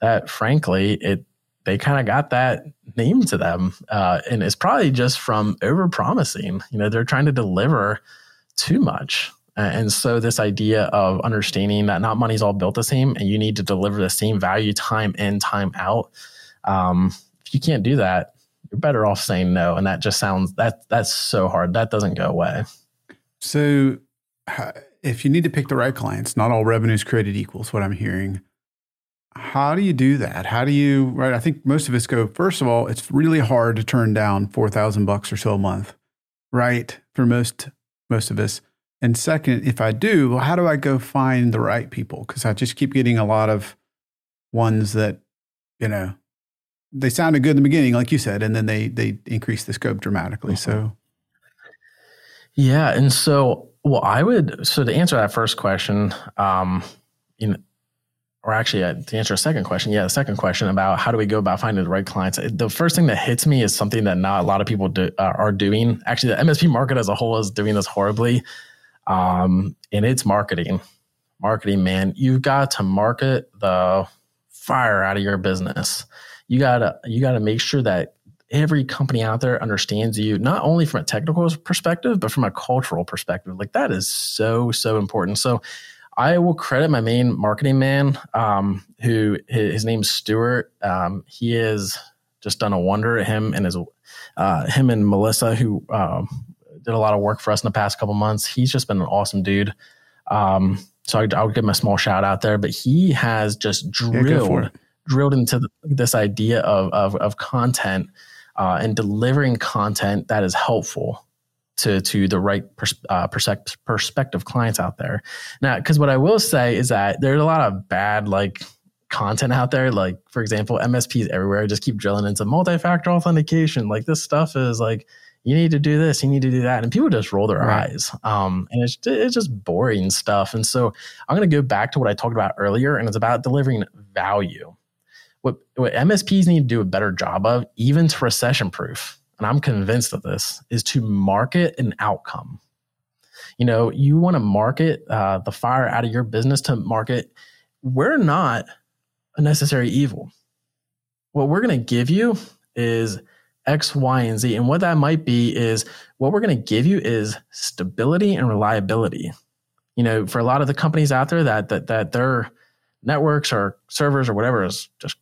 that frankly, it they kind of got that name to them, uh, and it's probably just from over promising. You know, they're trying to deliver too much. And so, this idea of understanding that not money's all built the same, and you need to deliver the same value time in, time out. Um, you can't do that, you're better off saying no. And that just sounds that that's so hard. That doesn't go away. So, if you need to pick the right clients, not all revenues created equals what I'm hearing. How do you do that? How do you right? I think most of us go. First of all, it's really hard to turn down four thousand bucks or so a month, right? For most most of us. And second, if I do, well, how do I go find the right people? Because I just keep getting a lot of ones that, you know, they sounded good in the beginning, like you said, and then they they increase the scope dramatically. Mm-hmm. So, yeah, and so well, I would so to answer that first question, um, you know, or actually uh, to answer a second question, yeah, the second question about how do we go about finding the right clients. The first thing that hits me is something that not a lot of people do, uh, are doing. Actually, the MSP market as a whole is doing this horribly, um, and it's marketing. Marketing, man, you've got to market the fire out of your business. You gotta you gotta make sure that every company out there understands you not only from a technical perspective but from a cultural perspective. Like that is so so important. So i will credit my main marketing man um, who his name's stuart. Um, he has just done a wonder him and his uh, him and melissa who um, did a lot of work for us in the past couple months. He's just been an awesome dude. Um, so I, will give him a small shout out there but he has just drilled yeah, drilled into this idea of, of, of content uh, and delivering content that is helpful to to the right pers- uh, perspective clients out there. Now, because what I will say is that there's a lot of bad like content out there. Like for example, MSPs everywhere just keep drilling into multi-factor authentication. Like this stuff is like you need to do this, you need to do that, and people just roll their right. eyes. Um, and it's it's just boring stuff. And so I'm going to go back to what I talked about earlier, and it's about delivering value what, what MSPs need to do a better job of, even to recession proof, and I'm convinced of this, is to market an outcome. You know, you want to market uh, the fire out of your business to market, we're not a necessary evil. What we're going to give you is X, Y, and Z. And what that might be is what we're going to give you is stability and reliability. You know, for a lot of the companies out there that that that their networks or servers or whatever is just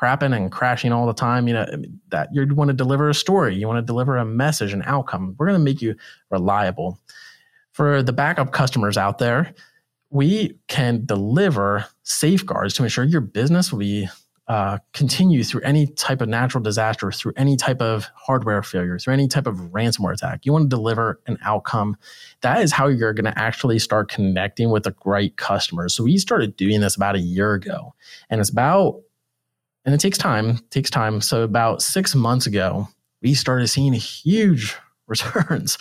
crapping and crashing all the time, you know, that you want to deliver a story, you want to deliver a message, an outcome. We're going to make you reliable. For the backup customers out there, we can deliver safeguards to ensure your business will be uh, continue through any type of natural disaster, through any type of hardware failure, through any type of ransomware attack. You want to deliver an outcome. That is how you're going to actually start connecting with the right customers. So we started doing this about a year ago, and it's about and it takes time it takes time so about six months ago we started seeing huge returns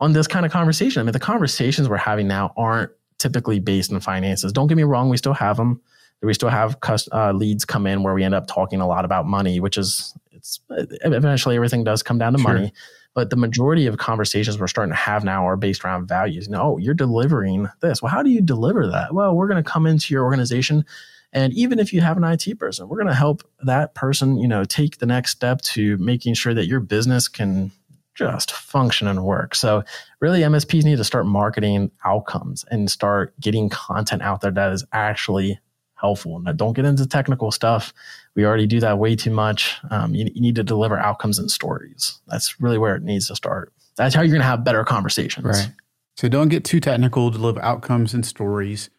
on this kind of conversation i mean the conversations we're having now aren't typically based in finances don't get me wrong we still have them we still have uh, leads come in where we end up talking a lot about money which is it's eventually everything does come down to sure. money but the majority of conversations we're starting to have now are based around values. No, oh, you're delivering this. Well, how do you deliver that? Well, we're going to come into your organization and even if you have an IT person, we're going to help that person, you know, take the next step to making sure that your business can just function and work. So really MSPs need to start marketing outcomes and start getting content out there that is actually helpful. Now, don't get into technical stuff. We already do that way too much. Um, you, you, need to deliver outcomes and stories. That's really where it needs to start. That's how you're going to have better conversations. Right. So don't get too technical. Deliver outcomes and stories.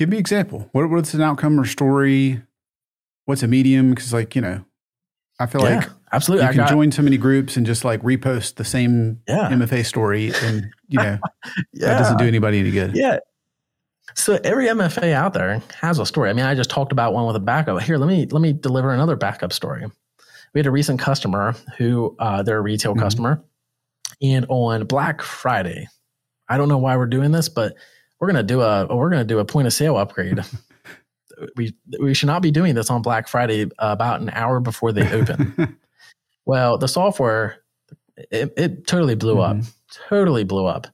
Give me an example. What, what's an outcome or story? What's a medium? Because like you know, I feel yeah, like absolutely you I can got, join so many groups and just like repost the same yeah. MFA story, and you know yeah. that doesn't do anybody any good. Yeah. So every MFA out there has a story. I mean, I just talked about one with a backup. Here, let me let me deliver another backup story. We had a recent customer who uh, they're a retail mm-hmm. customer, and on Black Friday, I don't know why we're doing this, but we're gonna do a we're gonna do a point of sale upgrade. we we should not be doing this on Black Friday about an hour before they open. well, the software it, it totally blew mm-hmm. up, totally blew up.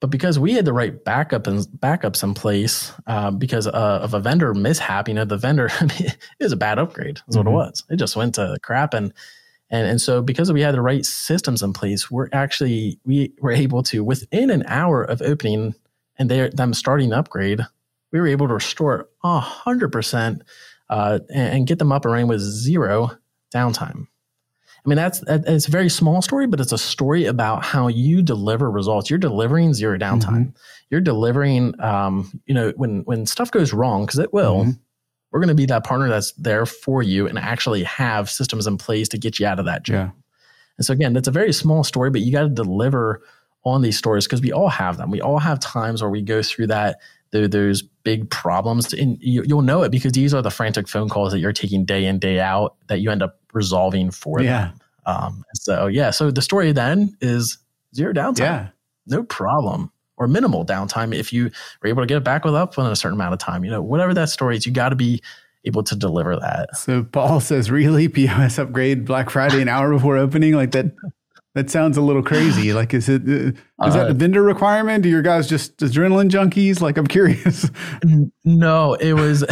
But because we had the right backup and backups in place, uh, because uh, of a vendor mishap, you know, the vendor it was a bad upgrade. That's mm-hmm. what it mm-hmm. was. It just went to crap, and and and so because we had the right systems in place, we're actually we were able to within an hour of opening and they're them starting upgrade, we were able to restore hundred percent uh, and get them up and running with zero downtime. I mean, that's it's a very small story, but it's a story about how you deliver results. You're delivering zero downtime. Mm-hmm. You're delivering, um, you know, when when stuff goes wrong, because it will. Mm-hmm we're going to be that partner that's there for you and actually have systems in place to get you out of that jam. Yeah. And so again, that's a very small story, but you got to deliver on these stories because we all have them. We all have times where we go through that those big problems, and you, will know it because these are the frantic phone calls that you're taking day in day out that you end up resolving for yeah. them. Um, so yeah, so the story then is zero downtime. Yeah, no problem or minimal downtime if you are able to get it back with up in a certain amount of time. You know, whatever that story is, you got to be able to deliver that. So Paul says, really POS upgrade Black Friday an hour before opening like that. That sounds a little crazy. Like, is it uh, is that a uh, vendor requirement? Do your guys just adrenaline junkies? Like, I'm curious. No, it was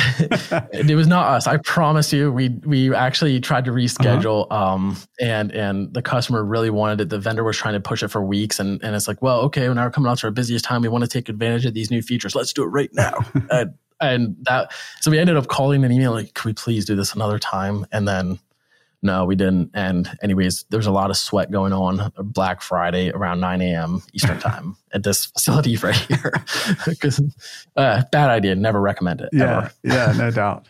it was not us. I promise you. We we actually tried to reschedule, uh-huh. um, and and the customer really wanted it. The vendor was trying to push it for weeks, and and it's like, well, okay, now we're coming out to our busiest time. We want to take advantage of these new features. Let's do it right now. and, and that so we ended up calling an email like, can we please do this another time? And then no, we didn't. And anyways, there's a lot of sweat going on Black Friday around 9 a.m. Eastern time at this facility right here. Because uh, bad idea. Never recommend it. Yeah, ever. yeah, no doubt.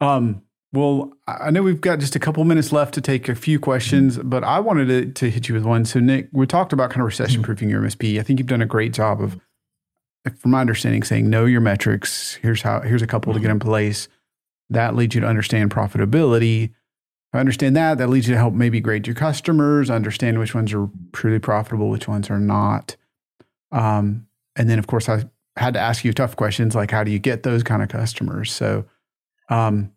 Um, well, I know we've got just a couple minutes left to take a few questions, but I wanted to, to hit you with one. So, Nick, we talked about kind of recession proofing your MSP. I think you've done a great job of, from my understanding, saying know your metrics. Here's how. Here's a couple to get in place. That leads you to understand profitability I understand that, that leads you to help maybe grade your customers, understand which ones are truly profitable, which ones are not. Um, and then, of course, I had to ask you tough questions like how do you get those kind of customers? So, um,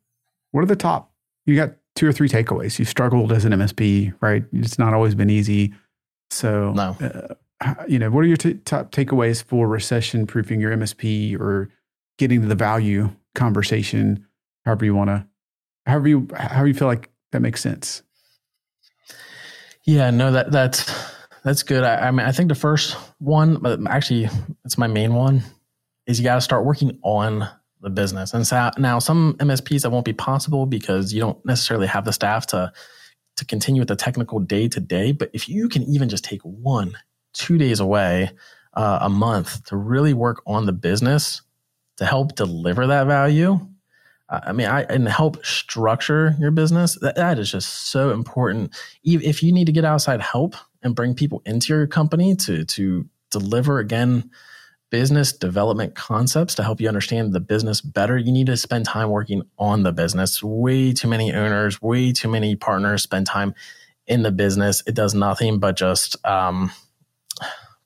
what are the top? You got two or three takeaways. You've struggled as an MSP, right? It's not always been easy. So, no. Uh, you know, what are your t- top takeaways for recession proofing your MSP or getting to the value conversation, however you want to, however you, however you feel like that makes sense. Yeah, no, that that's that's good. I, I mean, I think the first one, but actually, it's my main one, is you got to start working on the business. And so now, some MSPs that won't be possible because you don't necessarily have the staff to to continue with the technical day to day. But if you can even just take one, two days away uh, a month to really work on the business to help deliver that value, I mean, I and help structure your business. That, that is just so important. If you need to get outside help and bring people into your company to to deliver again business development concepts to help you understand the business better, you need to spend time working on the business. Way too many owners, way too many partners spend time in the business. It does nothing but just um,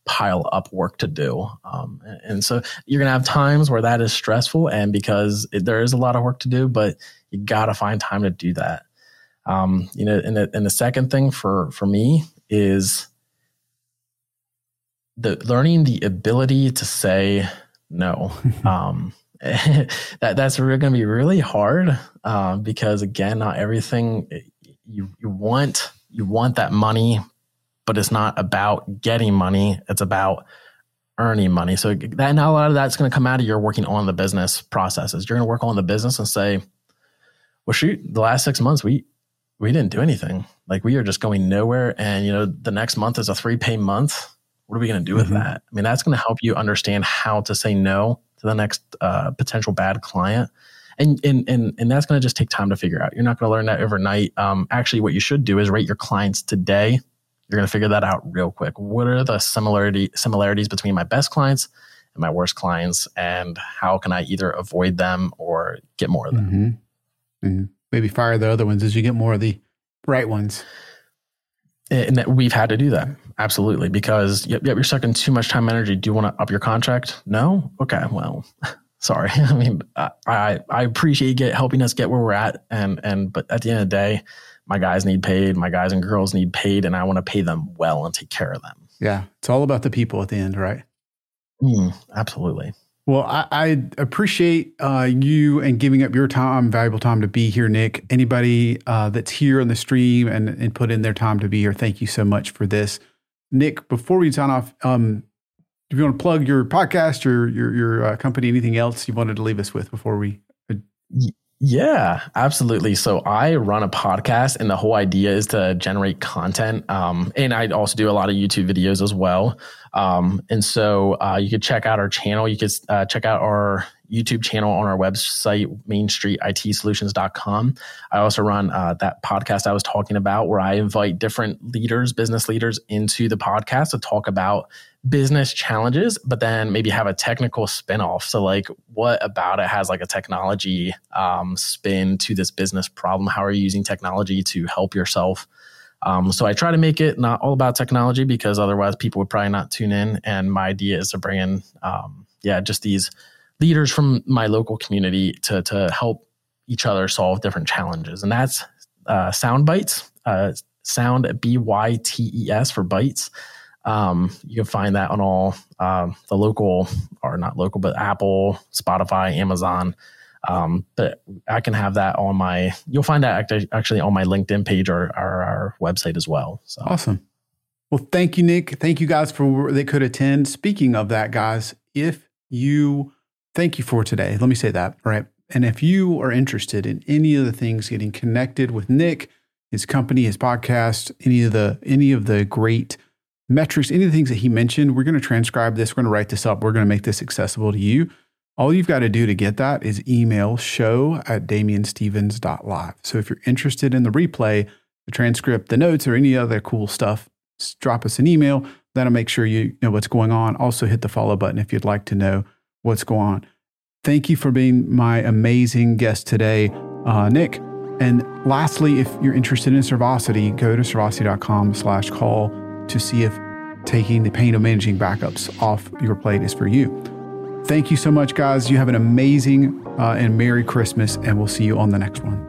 pile up work to do. Um, and so you're going to have times where that is stressful and because it, there is a lot of work to do, but you got to find time to do that. Um, you know, and the, and the second thing for, for me is the learning the ability to say no. um, that that's really going to be really hard uh, because again, not everything you you want you want that money but it's not about getting money. It's about earning money. So that now a lot of that's going to come out of your working on the business processes. You're going to work on the business and say, well, shoot, the last six months we we didn't do anything. Like we are just going nowhere. And you know, the next month is a three pay month. What are we going to do with mm-hmm. that? I mean, that's going to help you understand how to say no to the next uh, potential bad client. And, and, and, and that's going to just take time to figure out. You're not going to learn that overnight. Um, actually, what you should do is rate your clients today you're going to figure that out real quick. What are the similarity similarities between my best clients and my worst clients, and how can I either avoid them or get more of them? Mm-hmm. Mm-hmm. Maybe fire the other ones as you get more of the right ones. And that we've had to do that absolutely because yep, yep, you're sucking too much time and energy. Do you want to up your contract? No. Okay. Well, sorry. I mean, I I appreciate you get helping us get where we're at, and and but at the end of the day my guys need paid, my guys and girls need paid, and I want to pay them well and take care of them. Yeah, it's all about the people at the end, right? Mm, absolutely. Well, I, I appreciate uh, you and giving up your time, valuable time to be here, Nick. Anybody uh, that's here on the stream and, and put in their time to be here, thank you so much for this. Nick, before we sign off, um, if you want to plug your podcast or your your uh, company, anything else you wanted to leave us with before we yeah, absolutely. So I run a podcast, and the whole idea is to generate content. Um, and I also do a lot of YouTube videos as well. Um, and so uh, you could check out our channel. You could uh, check out our YouTube channel on our website, mainstreetitsolutions.com. I also run uh, that podcast I was talking about where I invite different leaders, business leaders into the podcast to talk about business challenges, but then maybe have a technical spin-off. So like what about it has like a technology um, spin to this business problem? How are you using technology to help yourself? Um, so I try to make it not all about technology because otherwise people would probably not tune in. And my idea is to bring in, um, yeah, just these leaders from my local community to to help each other solve different challenges. And that's uh, Sound Bites, uh, Sound B Y T E S for bites. Um, you can find that on all um, the local, or not local, but Apple, Spotify, Amazon. Um, but I can have that on my, you'll find that actually on my LinkedIn page or, or our website as well. So awesome. Well, thank you, Nick. Thank you guys for that could attend. Speaking of that, guys, if you thank you for today, let me say that, right? And if you are interested in any of the things getting connected with Nick, his company, his podcast, any of the any of the great metrics, any of the things that he mentioned, we're going to transcribe this. We're going to write this up. We're going to make this accessible to you. All you've got to do to get that is email show at damienstevens.live. So if you're interested in the replay, the transcript, the notes, or any other cool stuff, drop us an email. That'll make sure you know what's going on. Also, hit the follow button if you'd like to know what's going on. Thank you for being my amazing guest today, uh, Nick. And lastly, if you're interested in Servosity, go to servosity.com slash call to see if taking the pain of managing backups off your plate is for you. Thank you so much, guys. You have an amazing uh, and Merry Christmas, and we'll see you on the next one.